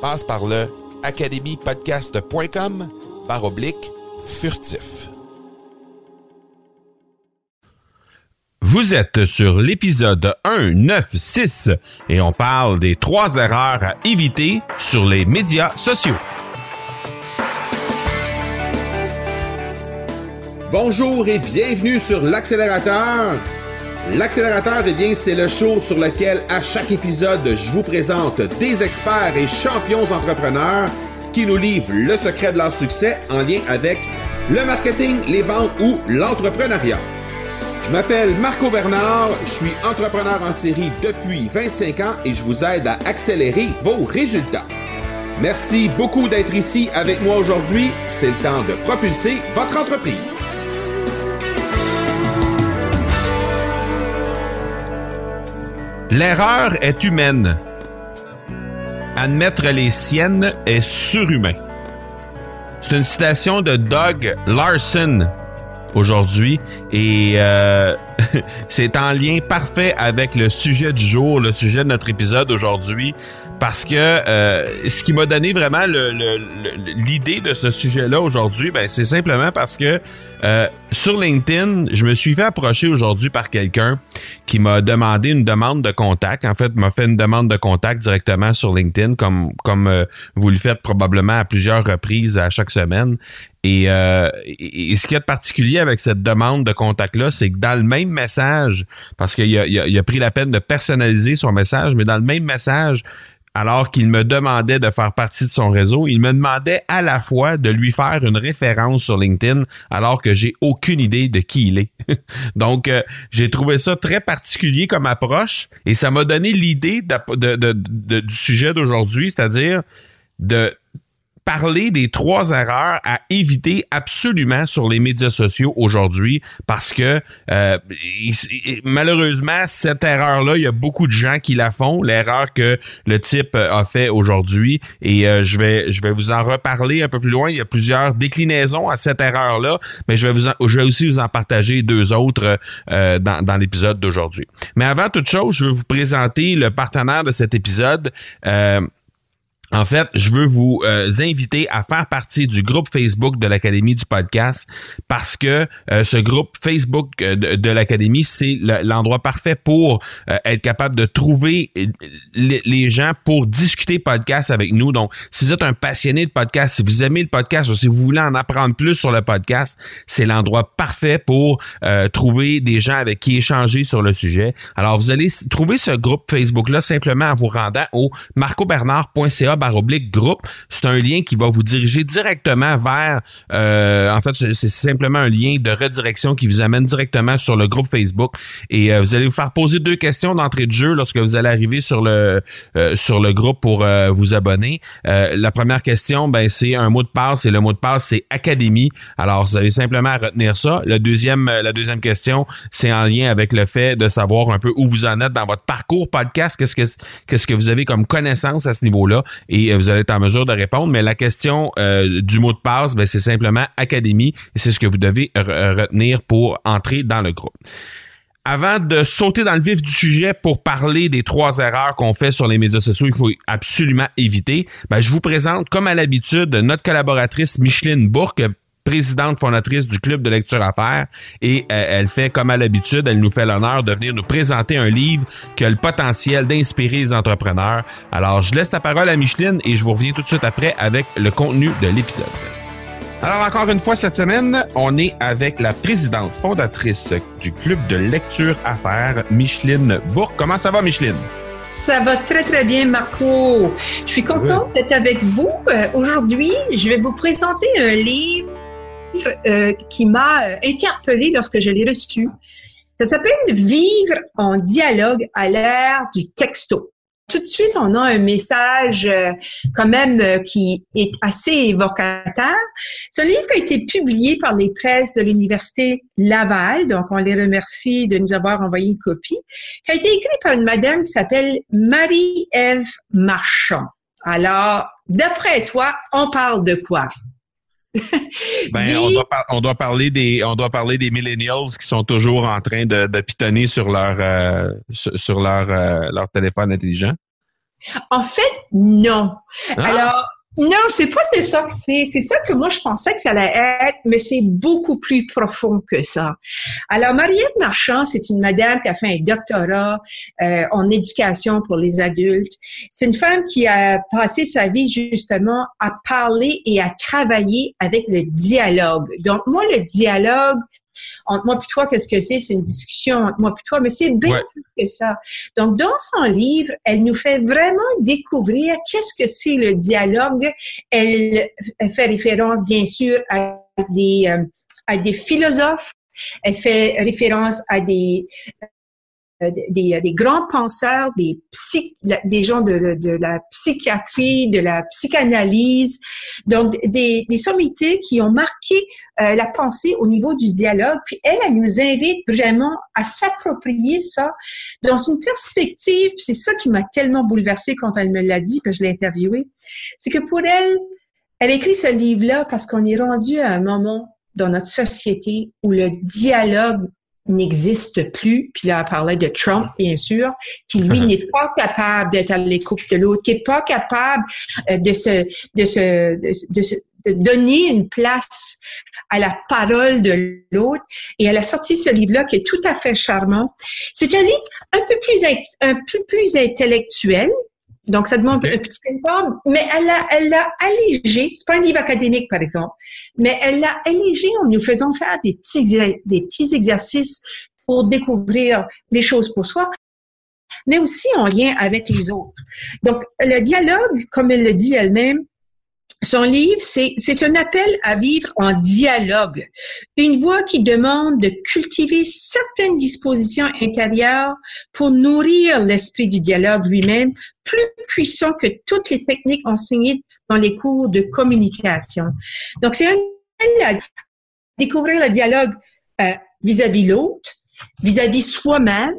Passe par le academypodcast.com par oblique furtif. Vous êtes sur l'épisode 196 et on parle des trois erreurs à éviter sur les médias sociaux. Bonjour et bienvenue sur l'accélérateur. L'accélérateur, eh bien, c'est le show sur lequel à chaque épisode, je vous présente des experts et champions entrepreneurs qui nous livrent le secret de leur succès en lien avec le marketing, les ventes ou l'entrepreneuriat. Je m'appelle Marco Bernard, je suis entrepreneur en série depuis 25 ans et je vous aide à accélérer vos résultats. Merci beaucoup d'être ici avec moi aujourd'hui. C'est le temps de propulser votre entreprise. L'erreur est humaine. Admettre les siennes est surhumain. C'est une citation de Doug Larson aujourd'hui et euh, c'est en lien parfait avec le sujet du jour, le sujet de notre épisode aujourd'hui parce que euh, ce qui m'a donné vraiment l'idée de ce sujet-là aujourd'hui, ben, c'est simplement parce que euh, sur LinkedIn, je me suis fait approcher aujourd'hui par quelqu'un qui m'a demandé une demande de contact. En fait, m'a fait une demande de contact directement sur LinkedIn, comme comme euh, vous le faites probablement à plusieurs reprises à chaque semaine. Et, et, ce qui est particulier avec cette demande de contact-là, c'est que dans le même message, parce qu'il a, il a pris la peine de personnaliser son message, mais dans le même message, alors qu'il me demandait de faire partie de son réseau, il me demandait à la fois de lui faire une référence sur LinkedIn alors que j'ai aucune idée de qui il est. Donc, euh, j'ai trouvé ça très particulier comme approche et ça m'a donné l'idée du sujet d'aujourd'hui, c'est-à-dire de parler des trois erreurs à éviter absolument sur les médias sociaux aujourd'hui parce que euh, malheureusement cette erreur là il y a beaucoup de gens qui la font. L'erreur que le type euh, a fait aujourd'hui. Et euh, je vais je vais vous en reparler un peu plus loin. Il y a plusieurs déclinaisons à cette erreur là mais je vais vous je vais aussi vous en partager deux autres dans, dans l'épisode d'aujourd'hui. Mais avant toute chose je vais vous présenter le partenaire de cet épisode en fait, je veux vous euh, inviter à faire partie du groupe Facebook de l'Académie du podcast parce que euh, ce groupe Facebook euh, de, l'Académie, c'est l'endroit parfait pour être capable de trouver les, gens pour discuter podcast avec nous. Donc, si vous êtes un passionné de podcast, si vous aimez le podcast ou si vous voulez en apprendre plus sur le podcast, c'est l'endroit parfait pour trouver des gens avec qui échanger sur le sujet. Alors, vous allez trouver ce groupe Facebook-là simplement en vous rendant au marcobernard.ca oblique groupe. C'est un lien qui va vous diriger directement vers, euh, en fait, c'est simplement un lien de redirection qui vous amène directement sur le groupe Facebook. Et euh, vous allez vous faire poser deux questions d'entrée de jeu lorsque vous allez arriver sur le euh, sur le groupe pour vous abonner. la première question, ben c'est un mot de passe et le mot de passe c'est académie. Alors vous avez simplement à retenir ça. Le deuxième, la deuxième question, c'est en lien avec le fait de savoir un peu où vous en êtes dans votre parcours podcast. Qu'est-ce que qu'est-ce que vous avez comme connaissance à ce niveau-là? Et euh, vous allez être en mesure de répondre. Mais la question euh, du mot de passe, ben, c'est simplement académie c'est ce que vous devez retenir pour entrer dans le groupe. avant de sauter dans le vif du sujet pour parler des trois erreurs qu'on fait sur les médias sociaux qu'il faut absolument éviter, ben, je vous présente, comme à l'habitude, notre collaboratrice Micheline Bourque, présidente fondatrice du club de lecture à faire et euh, elle fait comme à l'habitude, elle nous fait l'honneur de venir nous présenter un livre qui a le potentiel d'inspirer les entrepreneurs. Alors, je laisse la parole à Micheline et je vous reviens tout de suite après avec le contenu de l'épisode. Alors encore une fois cette semaine, on est avec la présidente fondatrice du club de lecture affaires, Micheline Bourque. Comment ça va, Micheline? Ça va très très bien, Marco. Je suis contente d'être avec vous. Euh, aujourd'hui, je vais vous présenter un livre euh, qui m'a euh, interpellée lorsque je l'ai reçu. Ça s'appelle Vivre en dialogue à l'ère du texto tout de suite, on a un message euh, quand même euh, qui est assez évocateur. Ce livre a été publié par les presses de l'Université Laval, donc on les remercie de nous avoir envoyé une copie, qui a été écrit par une madame qui s'appelle Marie-Ève Marchand. Alors, d'après toi, on parle de quoi? Ben, on, doit on, doit parler des on doit parler des millennials qui sont toujours en train de, de pitonner sur leur euh, sur, leur euh, leur téléphone intelligent. En fait, non. Ah! Alors non, c'est pas de ça que c'est. C'est ça que moi je pensais que ça allait être, mais c'est beaucoup plus profond que ça. Alors, Mariette Marchand, c'est une madame qui a fait un doctorat euh, en éducation pour les adultes. C'est une femme qui a passé sa vie justement à parler et à travailler avec le dialogue. Donc, moi, le dialogue, entre moi et toi, qu'est-ce que c'est? C'est une discussion entre moi et toi, mais c'est bien plus que ça. Donc, dans son livre, elle nous fait vraiment découvrir qu'est-ce que c'est le dialogue. Elle, fait référence, bien sûr, à des, euh, à des philosophes. Elle fait référence à des euh, des, des, grands penseurs, des, psy, des gens de, de, la psychiatrie, de la psychanalyse, donc des, des sommités qui ont marqué euh, la pensée au niveau du dialogue. Puis elle, elle nous invite vraiment à s'approprier ça dans une perspective. C'est ça qui m'a tellement bouleversée quand elle me l'a dit, que je l'ai interviewée. C'est que pour elle, elle écrit ce livre-là parce qu'on est rendu à un moment dans notre société où le dialogue n'existe plus. Puis là, elle parlait de Trump, bien sûr, qui lui n'est pas capable d'être à l'écoute de l'autre, qui est pas capable euh, de se, de se, de, se de donner une place à la parole de l'autre. Et elle a sorti ce livre-là qui est tout à fait charmant. C'est un livre un peu plus, un peu plus intellectuel, donc, ça demande un petit effort, mais elle l'a elle l'a allégé. C'est pas un livre académique, par exemple, mais elle l'a allégé en nous faisant faire des petits, des petits exercices pour découvrir les choses pour soi, mais aussi en lien avec les autres. Donc, le dialogue, comme elle le dit elle-même, son livre, c'est, un appel à vivre en dialogue, une voix qui demande de cultiver certaines dispositions intérieures pour nourrir l'esprit du dialogue lui-même, plus puissant que toutes les techniques enseignées dans les cours de communication. Donc, c'est un appel à découvrir le dialogue euh, vis-à-vis l'autre, vis-à-vis soi-même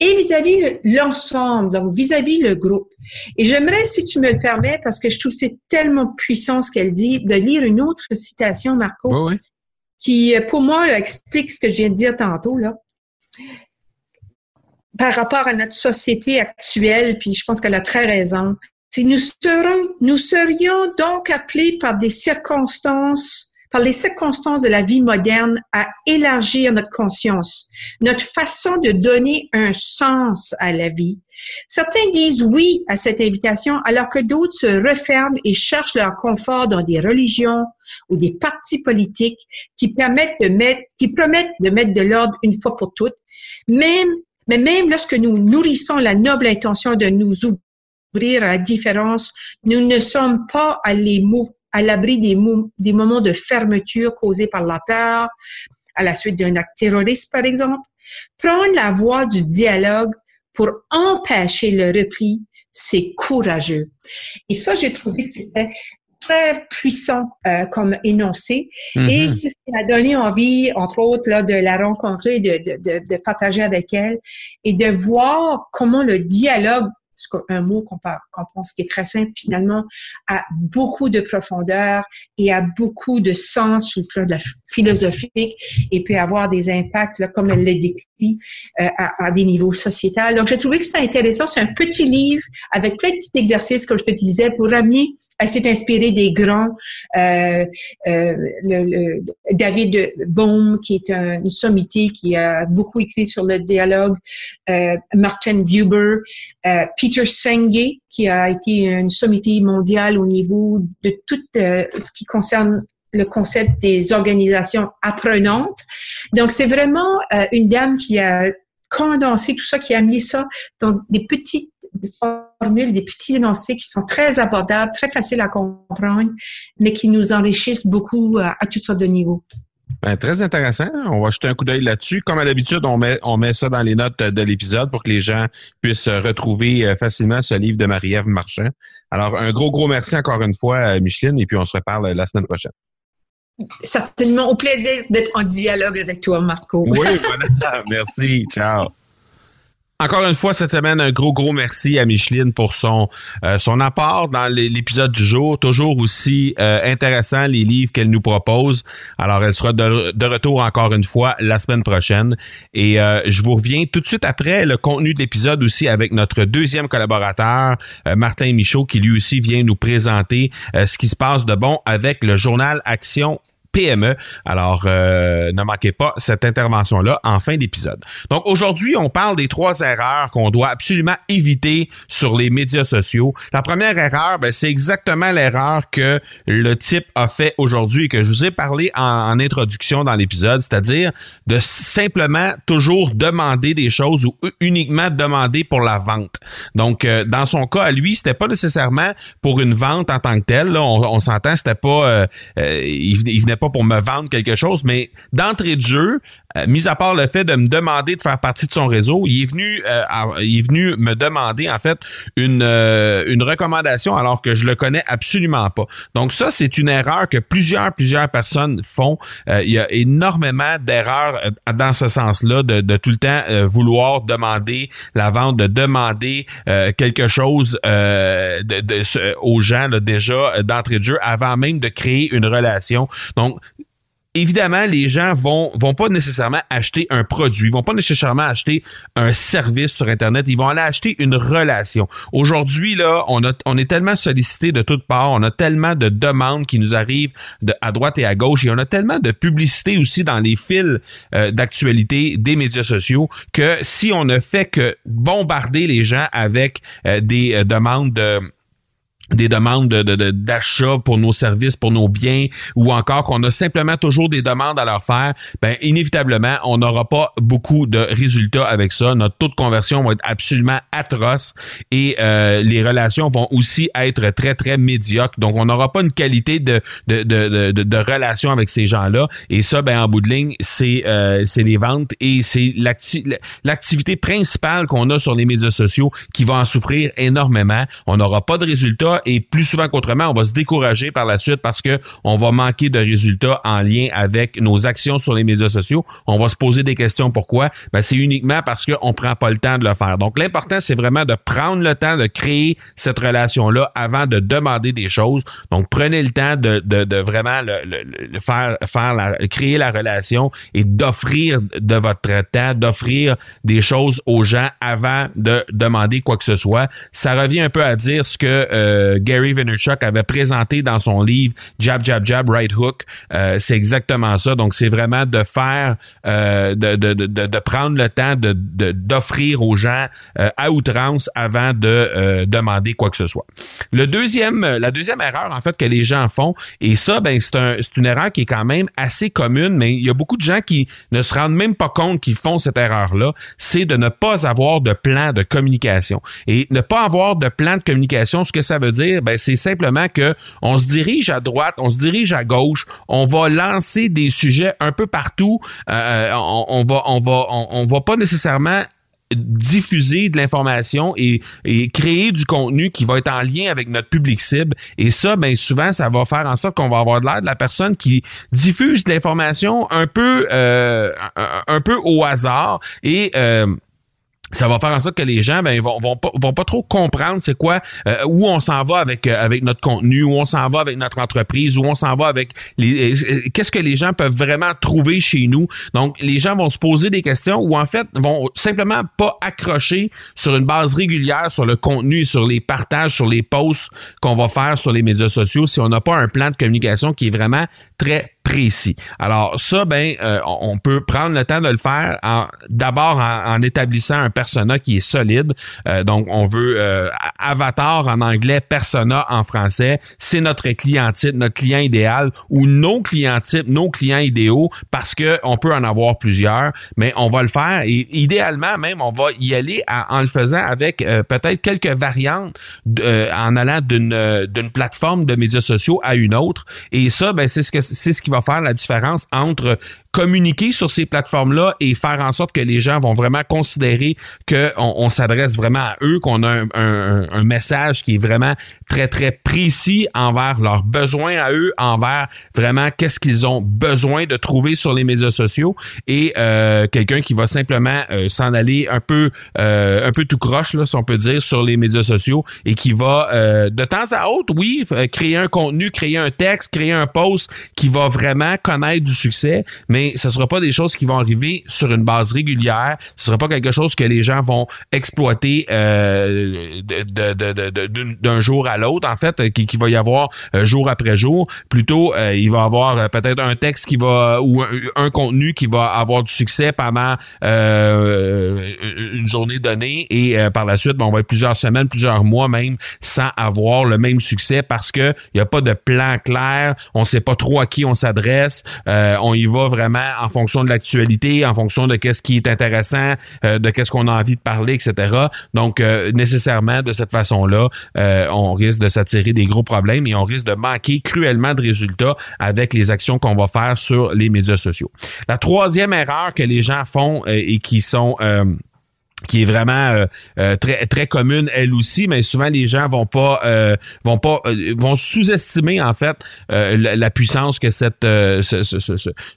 et vis-à-vis l'ensemble, donc vis-à-vis le groupe. Et j'aimerais, si tu me le permets, parce que je trouve c'est tellement puissant ce qu'elle dit, de lire une autre citation, Marco, qui, pour moi, explique ce que je viens de dire tantôt, là. Par rapport à notre société actuelle, puis je pense qu'elle a très raison. C'est nous serons, nous serions donc appelés par des circonstances par les circonstances de la vie moderne à élargir notre conscience, notre façon de donner un sens à la vie. Certains disent oui à cette invitation alors que d'autres se referment et cherchent leur confort dans des religions ou des partis politiques qui permettent de mettre, qui promettent de mettre de l'ordre une fois pour toutes. Même, mais même lorsque nous nourrissons la noble intention de nous ouvrir à la différence, nous ne sommes pas à les à l'abri des, des moments de fermeture causés par la peur, à la suite d'un acte terroriste, par exemple. Prendre la voie du dialogue pour empêcher le repli, c'est courageux. Et ça, j'ai trouvé que c'était très puissant euh, comme énoncé. Mm-hmm. Et c'est ce qui m'a donné envie, entre autres, là, de la rencontrer, de, de, de, de partager avec elle et de voir comment le dialogue un mot qu'on pense qui est très simple, finalement, a beaucoup de profondeur et a beaucoup de sens sur le plan de la philosophique et peut avoir des impacts, là, comme elle le décrit, euh, à, à, des niveaux sociétals. Donc, j'ai trouvé que c'était intéressant. C'est un petit livre avec plein de petits exercices, comme je te disais, pour ramener elle s'est inspirée des grands, euh, euh, le, David Bohm, qui est un, une sommité qui a beaucoup écrit sur le dialogue, euh, Martin Buber, euh, Peter Senge, qui a été une sommité mondiale au niveau de tout euh, ce qui concerne le concept des organisations apprenantes. Donc, c'est vraiment euh, une dame qui a condensé tout ça, qui a mis ça dans des petites formules, des petits énoncés qui sont très abordables, très faciles à comprendre, mais qui nous enrichissent beaucoup à, toutes sortes de niveaux. Ben, très intéressant. On va jeter un coup d'œil là-dessus. Comme à l'habitude, on met, on met ça dans les notes de l'épisode pour que les gens puissent retrouver euh, facilement ce livre de Marie-Ève Marchand. Alors, un gros, gros merci encore une fois, Micheline, et puis on se reparle la semaine prochaine. Certainement. Au plaisir d'être en dialogue avec toi, Marco. Oui, voilà. merci. Ciao. Encore une fois, cette semaine, un gros, gros merci à Micheline pour son, euh, son apport dans l'épisode du jour. Toujours aussi euh, intéressant, les livres qu'elle nous propose. Alors, elle sera de, retour encore une fois la semaine prochaine. Et euh, je vous reviens tout de suite après le contenu de l'épisode aussi avec notre deuxième collaborateur, Martin Michaud, qui lui aussi vient nous présenter ce qui se passe de bon avec le journal Action PME. Alors, euh, ne manquez pas cette intervention-là en fin d'épisode. Donc, aujourd'hui, on parle des trois erreurs qu'on doit absolument éviter sur les médias sociaux. La première erreur, ben, c'est exactement l'erreur que le type a fait aujourd'hui et que je vous ai parlé en, introduction dans l'épisode, c'est-à-dire de simplement toujours demander des choses ou uniquement demander pour la vente. Donc, euh, dans son cas, à lui, c'était pas nécessairement pour une vente en tant que telle. on, s'entend, c'était pas, euh, il, il venait pas pour me vendre quelque chose, mais d'entrée de jeu, euh, mis à part le fait de me demander de faire partie de son réseau, il est venu, euh, il est venu me demander en fait une euh, une recommandation alors que je le connais absolument pas. Donc ça, c'est une erreur que plusieurs plusieurs personnes font. il y a énormément d'erreurs dans ce sens-là de, de, tout le temps vouloir demander la vente, de demander quelque chose de, de, aux gens là, déjà d'entrée de jeu avant même de créer une relation. Donc évidemment, les gens vont vont pas nécessairement acheter un produit, vont pas nécessairement acheter un service sur Internet, ils vont aller acheter une relation. Aujourd'hui, là, on, a, on est tellement sollicité de toutes parts, on a tellement de demandes qui nous arrivent de, à droite et à gauche, et on a tellement de publicité aussi dans les fils euh, d'actualité des médias sociaux que si on ne fait que bombarder les gens avec euh, des euh, demandes de des demandes d'achat de, pour nos services, pour nos biens, ou encore qu'on a simplement toujours des demandes à leur faire, ben inévitablement, on n'aura pas beaucoup de résultats avec ça. Notre taux de conversion va être absolument atroce et euh, les relations vont aussi être très, très médiocres. Donc, on n'aura pas une qualité de, de, de, de, de relation avec ces gens-là. Et ça, ben en bout de ligne, c'est euh, les ventes et c'est l'activité principale qu'on a sur les médias sociaux qui va en souffrir énormément. On n'aura pas de résultats et plus souvent qu'autrement, on va se décourager par la suite parce que on va manquer de résultats en lien avec nos actions sur les médias sociaux. On va se poser des questions pourquoi ben, c'est uniquement parce qu'on prend pas le temps de le faire. Donc l'important c'est vraiment de prendre le temps de créer cette relation là avant de demander des choses. Donc prenez le temps de, de, de vraiment le, faire faire la, créer la relation et d'offrir de votre temps, d'offrir des choses aux gens avant de demander quoi que ce soit. Ça revient un peu à dire ce que euh, Gary Vaynerchuk avait présenté dans son livre Jab Jab Jab Right Hook. Euh, c'est exactement ça. Donc c'est vraiment de faire, euh, de, de, de, de, prendre le temps de d'offrir aux gens euh, à outrance avant de demander quoi que ce soit. Le deuxième, la deuxième erreur en fait que les gens font, et ça ben c'est un, c'est une erreur qui est quand même assez commune, mais il y a beaucoup de gens qui ne se rendent même pas compte qu'ils font cette erreur là, c'est de ne pas avoir de plan de communication et ne pas avoir de plan de communication. Ce que ça veut dire, ben, c'est simplement que on se dirige à droite, on se dirige à gauche, on va lancer des sujets un peu partout. Euh, on, va, on va, on, va pas nécessairement diffuser de l'information et, créer du contenu qui va être en lien avec notre public cible. Et ça, ben souvent, ça va faire en sorte qu'on va avoir de l'air de la personne qui diffuse de l'information un peu euh, un, peu au hasard et euh, ça va faire en sorte que les gens ben vont vont pas, vont pas trop comprendre c'est quoi euh, où on s'en va avec euh, avec notre contenu où on s'en va avec notre entreprise où on s'en va avec les euh, qu'est-ce que les gens peuvent vraiment trouver chez nous. Donc les gens vont se poser des questions ou en fait vont simplement pas accrocher sur une base régulière sur le contenu sur les partages sur les posts qu'on va faire sur les médias sociaux si on n'a pas un plan de communication qui est vraiment très précis. Alors ça, ben, euh, on peut prendre le temps de le faire d'abord en, établissant un persona qui est solide. Euh, donc, on veut euh, avatar en anglais, persona en français. C'est notre client type, notre client idéal ou nos clients types, nos clients idéaux, parce que on peut en avoir plusieurs, mais on va le faire et idéalement même, on va y aller en le faisant avec peut-être quelques variantes en allant d'une d'une plateforme de médias sociaux à une autre. Et ça, ben, c'est ce que c'est ce qui va faire la différence entre communiquer sur ces plateformes-là et faire en sorte que les gens vont vraiment considérer qu'on on, s'adresse vraiment à eux, qu'on a un, message qui est vraiment très, très précis envers leurs besoins à eux, envers vraiment qu'est-ce qu'ils ont besoin de trouver sur les médias sociaux. Et euh, quelqu'un qui va simplement euh, s'en aller un peu euh, un peu tout croche, là, si on peut dire, sur les médias sociaux et qui va de temps à autre, oui, créer un contenu, créer un texte, créer un post qui va vraiment connaître du succès, mais ce sera pas des choses qui vont arriver sur une base régulière. Ce sera pas quelque chose que les gens vont exploiter euh, d'un jour à l'autre, en fait, qui, va y avoir euh, jour après jour. Plutôt, euh, il va y avoir peut-être un texte qui va ou un, contenu qui va avoir du succès pendant une journée donnée et par la suite, on va être plusieurs semaines, plusieurs mois même sans avoir le même succès parce que il y a pas de plan clair, on sait pas trop à qui on s'adresse, on y va vraiment en fonction de l'actualité, en fonction de qu'est-ce qui est intéressant, euh, de qu'est-ce qu'on a envie de parler, etc. Donc, euh, nécessairement, de cette façon-là, euh, on risque de s'attirer des gros problèmes et on risque de manquer cruellement de résultats avec les actions qu'on va faire sur les médias sociaux. La troisième erreur que les gens font et qui sont qui est vraiment euh, euh, très très commune elle aussi mais souvent les gens vont pas euh, vont pas vont sous-estimer en fait la, puissance que cette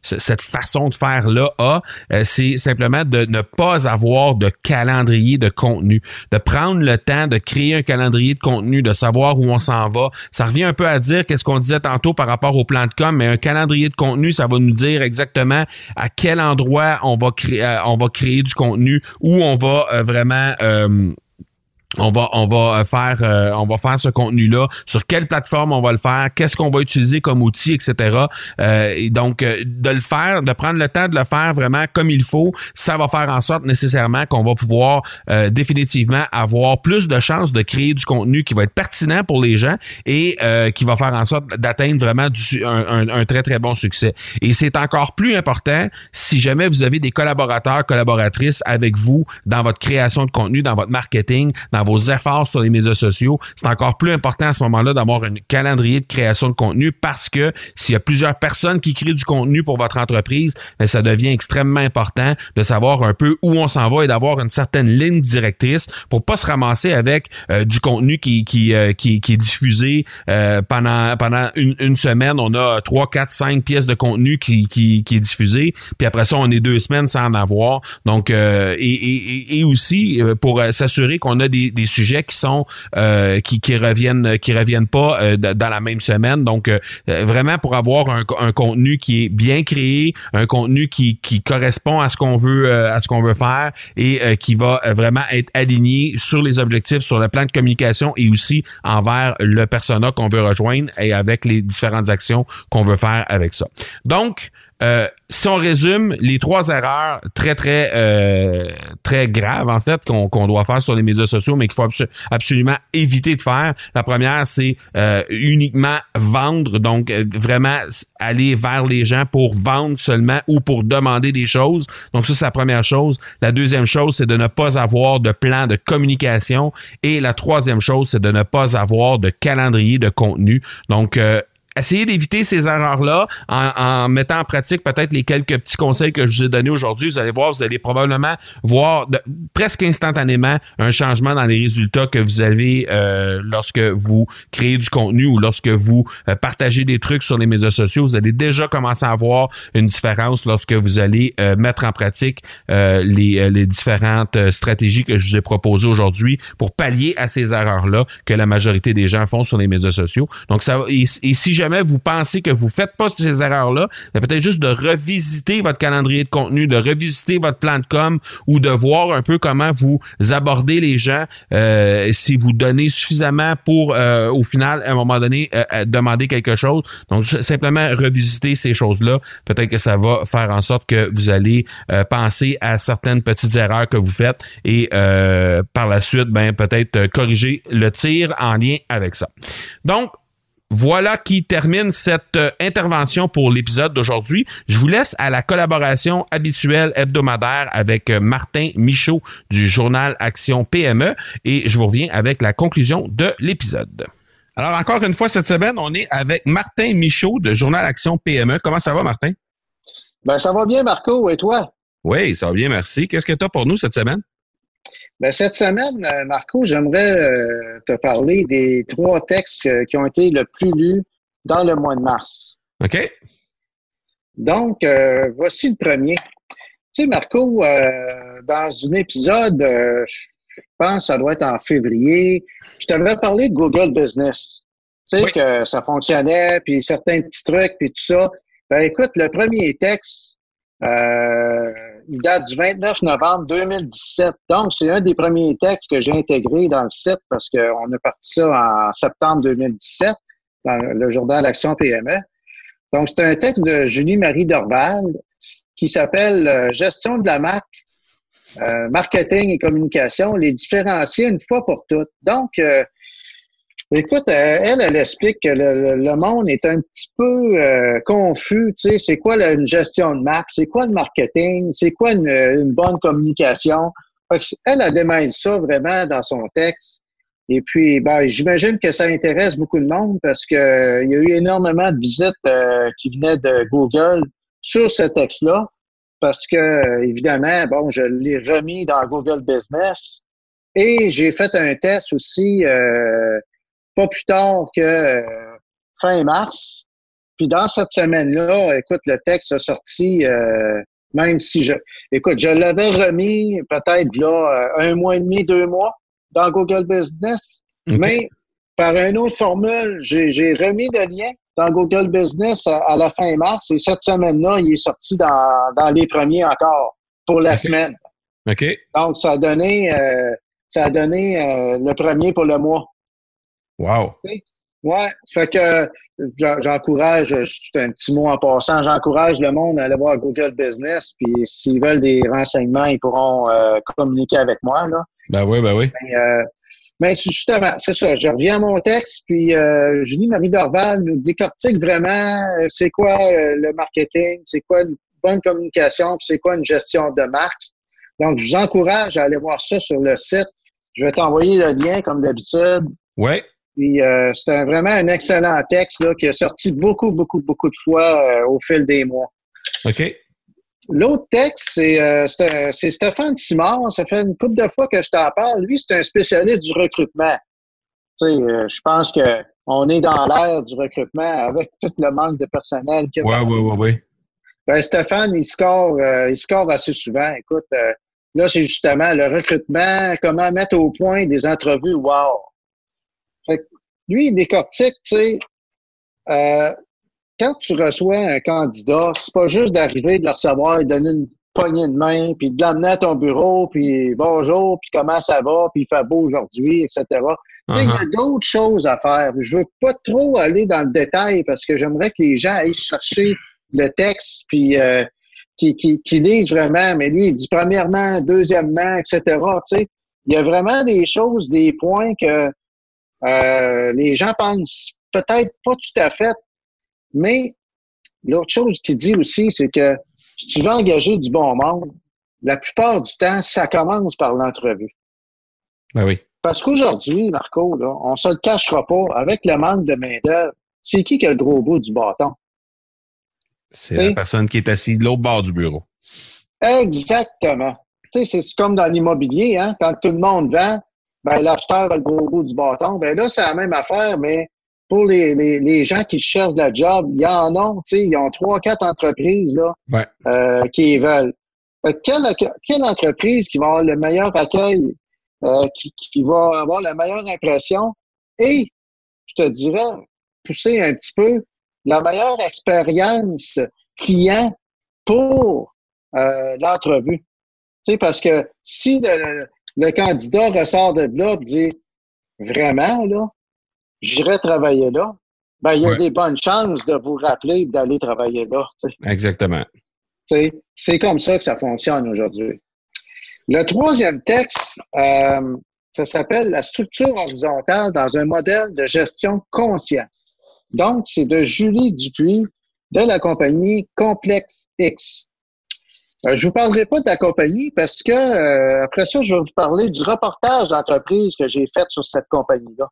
cette façon de faire là a c'est simplement de ne pas avoir de calendrier de contenu. De prendre le temps de créer un calendrier de contenu de savoir où on s'en va. Ça revient un peu à dire qu'est-ce qu'on disait tantôt par rapport au plan de com mais un calendrier de contenu ça va nous dire exactement à quel endroit on va créer on va créer du contenu où on va euh, vraiment euh, on va on va euh, faire euh, on va faire ce contenu là sur quelle plateforme on va le faire? Qu'est-ce qu'on va utiliser comme outil etc euh, donc de le faire de prendre le temps de le faire vraiment comme il faut ça va faire en sorte nécessairement qu'on va pouvoir définitivement avoir plus de chances de créer du contenu qui va être pertinent pour les gens et qui va faire en sorte d'atteindre vraiment un, très très bon succès. Et c'est encore plus important si jamais vous avez des collaborateurs collaboratrices avec vous dans votre création de contenu dans votre marketing vos efforts sur les médias sociaux, c'est encore plus important à ce moment-là d'avoir un calendrier de création de contenu parce que s'il y a plusieurs personnes qui créent du contenu pour votre entreprise, ben, ça devient extrêmement important de savoir un peu où on s'en va et d'avoir une certaine ligne directrice pour pas se ramasser avec euh, du contenu qui qui, euh, qui, qui, est diffusé euh, pendant pendant une, semaine. On a trois, quatre, cinq pièces de contenu qui, qui, qui est diffusé, puis après ça, on est deux semaines sans en avoir. Donc, et, et, et aussi pour s'assurer qu'on a des des, sujets qui sont euh, qui, qui reviennent qui reviennent pas euh, dans la même semaine. Donc euh, vraiment pour avoir un, un, contenu qui est bien créé, un contenu qui, qui correspond à ce qu'on veut à ce qu'on veut faire et qui va vraiment être aligné sur les objectifs, sur le plan de communication et aussi envers le persona qu'on veut rejoindre et avec les différentes actions qu'on veut faire avec ça. Donc euh, si on résume, les trois erreurs très, très, euh, très graves, en fait, qu'on doit faire sur les médias sociaux, mais qu'il faut absolument éviter de faire. La première, c'est euh, uniquement vendre, donc vraiment aller vers les gens pour vendre seulement ou pour demander des choses. Donc ça, c'est la première chose. La deuxième chose, c'est de ne pas avoir de plan de communication. Et la troisième chose, c'est de ne pas avoir de calendrier de contenu. Donc, essayez d'éviter ces erreurs-là en, mettant en pratique peut-être les quelques petits conseils que je vous ai donnés aujourd'hui. Vous allez voir, vous allez probablement voir presque instantanément un changement dans les résultats que vous avez euh, lorsque vous créez du contenu ou lorsque vous euh, partagez des trucs sur les médias sociaux. Vous allez déjà commencer à voir une différence lorsque vous allez euh, mettre en pratique les, les différentes stratégies que je vous ai proposées aujourd'hui pour pallier à ces erreurs-là que la majorité des gens font sur les médias sociaux. Donc, ça et, et si jamais vous pensez que vous faites pas ces erreurs-là, peut-être juste de revisiter votre calendrier de contenu, de revisiter votre plan de com ou de voir un peu comment vous abordez les gens, euh, si vous donnez suffisamment pour, euh, au final, à un moment donné, euh, demander quelque chose. Donc, simplement revisiter ces choses-là. Peut-être que ça va faire en sorte que vous allez penser à certaines petites erreurs que vous faites et par la suite, ben peut-être corriger le tir en lien avec ça. Donc, voilà qui termine cette euh, intervention pour l'épisode d'aujourd'hui. Je vous laisse à la collaboration habituelle hebdomadaire avec euh, Martin Michaud du journal Action PME et je vous reviens avec la conclusion de l'épisode. Alors encore une fois cette semaine, on est avec Martin Michaud de journal Action PME. Comment ça va Martin? Ben ça va bien Marco et toi? Oui, ça va bien, merci. Qu'est-ce que tu as pour nous cette semaine? Ben, cette semaine, euh, Marco, j'aimerais euh, te parler des trois textes euh, qui ont été le plus lus dans le mois de mars. OK. Donc, voici le premier. Tu sais, Marco, dans un épisode, je pense que ça doit être en février, je t'avais parlé de Google Business. Tu sais, que ça fonctionnait, puis certains petits trucs, puis tout ça. Ben, écoute, le premier texte, euh, il date du 29 novembre 2017. Donc, c'est un des premiers textes que j'ai intégré dans le site parce qu'on a parti ça en septembre 2017 dans le journal Action PME. Donc, c'est un texte de Julie-Marie Dorval qui s'appelle euh, Gestion de la marque, euh, marketing et communication, les différencier une fois pour toutes. Donc, Écoute, euh, elle, elle explique que le, monde est un petit peu euh, confus. Tu sais, c'est quoi une gestion de marque? C'est quoi le marketing? C'est quoi une, bonne communication? elle, a démêle ça vraiment dans son texte. Et puis, ben, j'imagine que ça intéresse beaucoup de monde parce que euh, il y a eu énormément de visites qui venaient de Google sur ce texte-là. Parce que, évidemment, bon, je l'ai remis dans Google Business et j'ai fait un test aussi pas plus tard que euh, fin mars. Puis dans cette semaine-là, écoute, le texte a sorti, euh, même si je, écoute, je l'avais remis peut-être là euh, un mois et demi, deux mois dans Google Business, mais par une autre formule, j'ai remis le lien dans Google Business à, la fin mars et cette semaine-là, il est sorti dans, dans les premiers encore pour la semaine. OK. Donc, ça a donné, ça a donné le premier pour le mois. Wow. Ouais, fait que j'encourage, c'est un petit mot en passant, j'encourage le monde à aller voir Google Business, puis s'ils veulent des renseignements, ils pourront euh, communiquer avec moi. Là. Ben oui, ben oui. Mais, euh, justement, c'est ça, je reviens à mon texte, puis euh, Julie-Marie Dorval nous décortique vraiment euh, c'est quoi le marketing, c'est quoi une bonne communication, puis c'est quoi une gestion de marque. Donc, je vous encourage à aller voir ça sur le site. Je vais t'envoyer le lien, comme d'habitude. Ouais. Puis euh, c'est vraiment un excellent texte là, qui a sorti beaucoup, beaucoup, beaucoup de fois euh, au fil des mois. OK. L'autre texte, c'est, euh, c'est Stéphane Simard. Ça fait une couple de fois que je t'en parle. Lui, c'est un spécialiste du recrutement. Tu sais, je pense que on est dans l'ère du recrutement avec tout le manque de personnel. Oui, oui, oui, oui. Ben, Stéphane, il score, il score assez souvent. Écoute, là, c'est justement le recrutement, comment mettre au point des entrevues wow. Fait lui, il décortique, tu sais, euh, quand tu reçois un candidat, c'est pas juste d'arriver, de le recevoir et de donner une poignée de main, puis de l'amener à ton bureau, puis bonjour, puis comment ça va, puis il fait beau aujourd'hui, etc. Tu sais, il y a uh-huh. d'autres choses à faire. Je veux pas trop aller dans le détail parce que j'aimerais que les gens aillent chercher le texte, puis euh, qui, qui, qui lisent vraiment. Mais lui, il dit premièrement, deuxièmement, etc. Tu sais, il y a vraiment des choses, des points que euh, les gens pensent peut-être pas tout à fait, mais l'autre chose qu'il dit aussi, c'est que si tu veux engager du bon monde, la plupart du temps, ça commence par l'entrevue. Ben oui. Parce qu'aujourd'hui, Marco, là, on se le cachera pas, avec le manque de main-d'œuvre, c'est qui qui a le gros bout du bâton? C'est la personne qui est assise de l'autre bord du bureau. Exactement. Tu sais, c'est comme dans l'immobilier, hein? Quand tout le monde vend, ben, l'acheteur a le gros bout du bâton. Ben là, c'est la même affaire, mais pour les, les, les, gens qui cherchent de la job, il y en a, tu sais, ils ont trois, quatre entreprises là, ouais. euh, qui veulent. Quelle, quelle, entreprise qui va avoir le meilleur accueil, euh, qui, qui, va avoir la meilleure impression? Et, je te dirais, pousser un petit peu, la meilleure expérience client pour euh, l'entrevue. Tu sais, parce que si le, le candidat ressort de là et dit vraiment, là, j'irai travailler là, ben, il y a Ouais. des bonnes chances de vous rappeler d'aller travailler là. Exactement. C'est comme ça que ça fonctionne aujourd'hui. Le troisième texte, euh, ça s'appelle la structure horizontale dans un modèle de gestion conscient. Donc, c'est de Julie Dupuis de la compagnie Complex X. Euh, je vous parlerai pas de la compagnie parce que euh, après ça, je vais vous parler du reportage d'entreprise que j'ai fait sur cette compagnie-là.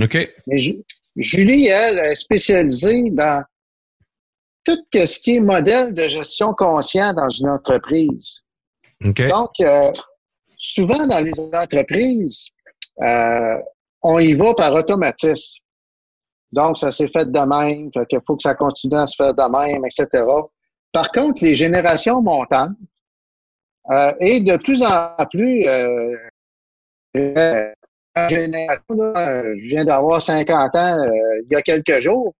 OK. Mais Ju- Julie, elle, est spécialisée dans tout ce qui est modèle de gestion conscient dans une entreprise. OK. Donc, euh, souvent dans les entreprises, euh, on y va par automatisme. Donc, ça s'est fait de même, fait qu'il faut que ça continue à se faire de même, etc. Par contre, les générations montantes, euh, et de plus en plus, euh, euh, génération, là, je viens d'avoir 50 ans euh, il y a quelques jours,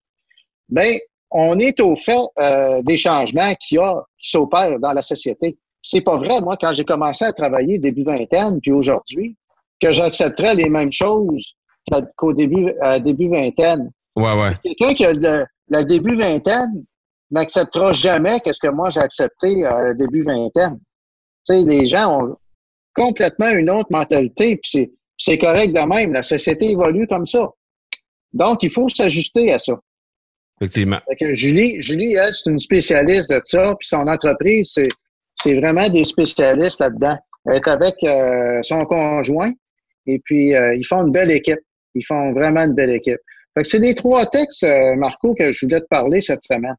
ben, on est au fait euh, des changements a, qui s'opèrent dans la société. C'est pas vrai, moi, quand j'ai commencé à travailler début vingtaine, puis aujourd'hui, que j'accepterais les mêmes choses qu'au début, début vingtaine. Ouais, ouais. Quelqu'un qui a le, le début vingtaine n'acceptera jamais que ce que moi j'ai accepté euh, début vingtaine. Tu sais, les gens ont complètement une autre mentalité, puis c'est, c'est correct de même. La société évolue comme ça. Donc, il faut s'ajuster à ça. Effectivement. Fait que Julie, Julie, elle, c'est une spécialiste de ça, puis son entreprise, c'est, c'est vraiment des spécialistes là-dedans. Elle est avec euh, son conjoint, et puis euh, ils font une belle équipe. Ils font vraiment une belle équipe. Fait que c'est les trois textes, euh, Marco, que je voulais te parler cette semaine.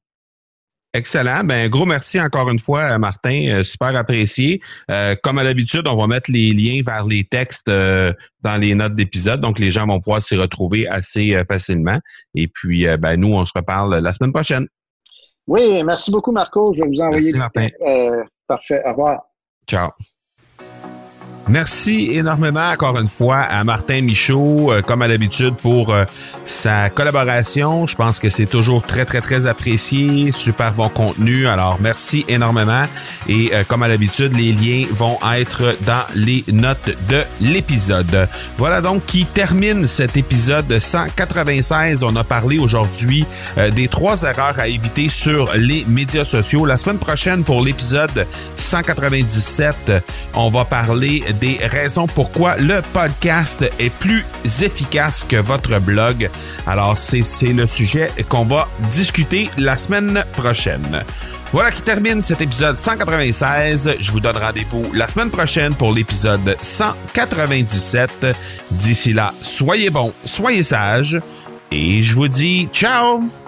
Excellent. Ben, gros merci encore une fois, Martin. Euh, super apprécié. Euh, comme à l'habitude, on va mettre les liens vers les textes euh, dans les notes d'épisode. Donc, les gens vont pouvoir s'y retrouver assez euh, facilement. Et puis, euh, ben, nous, on se reparle la semaine prochaine. Oui, merci beaucoup, Marco. Je vais vous envoyer. Merci, Martin. Euh, parfait. Au revoir. Ciao. Merci énormément encore une fois à Martin Michaud, euh, comme à l'habitude, pour euh, sa collaboration. Je pense que c'est toujours très, très, très apprécié. Super bon contenu. Alors, merci énormément. Et euh, comme à l'habitude, les liens vont être dans les notes de l'épisode. Voilà donc qui termine cet épisode 196. On a parlé aujourd'hui des trois erreurs à éviter sur les médias sociaux. La semaine prochaine, pour l'épisode 197, on va parler des raisons pourquoi le podcast est plus efficace que votre blog. Alors, c'est le sujet qu'on va discuter la semaine prochaine. Voilà qui termine cet épisode 196. Je vous donne rendez-vous la semaine prochaine pour l'épisode 197. D'ici là, soyez bons, soyez sages et je vous dis ciao!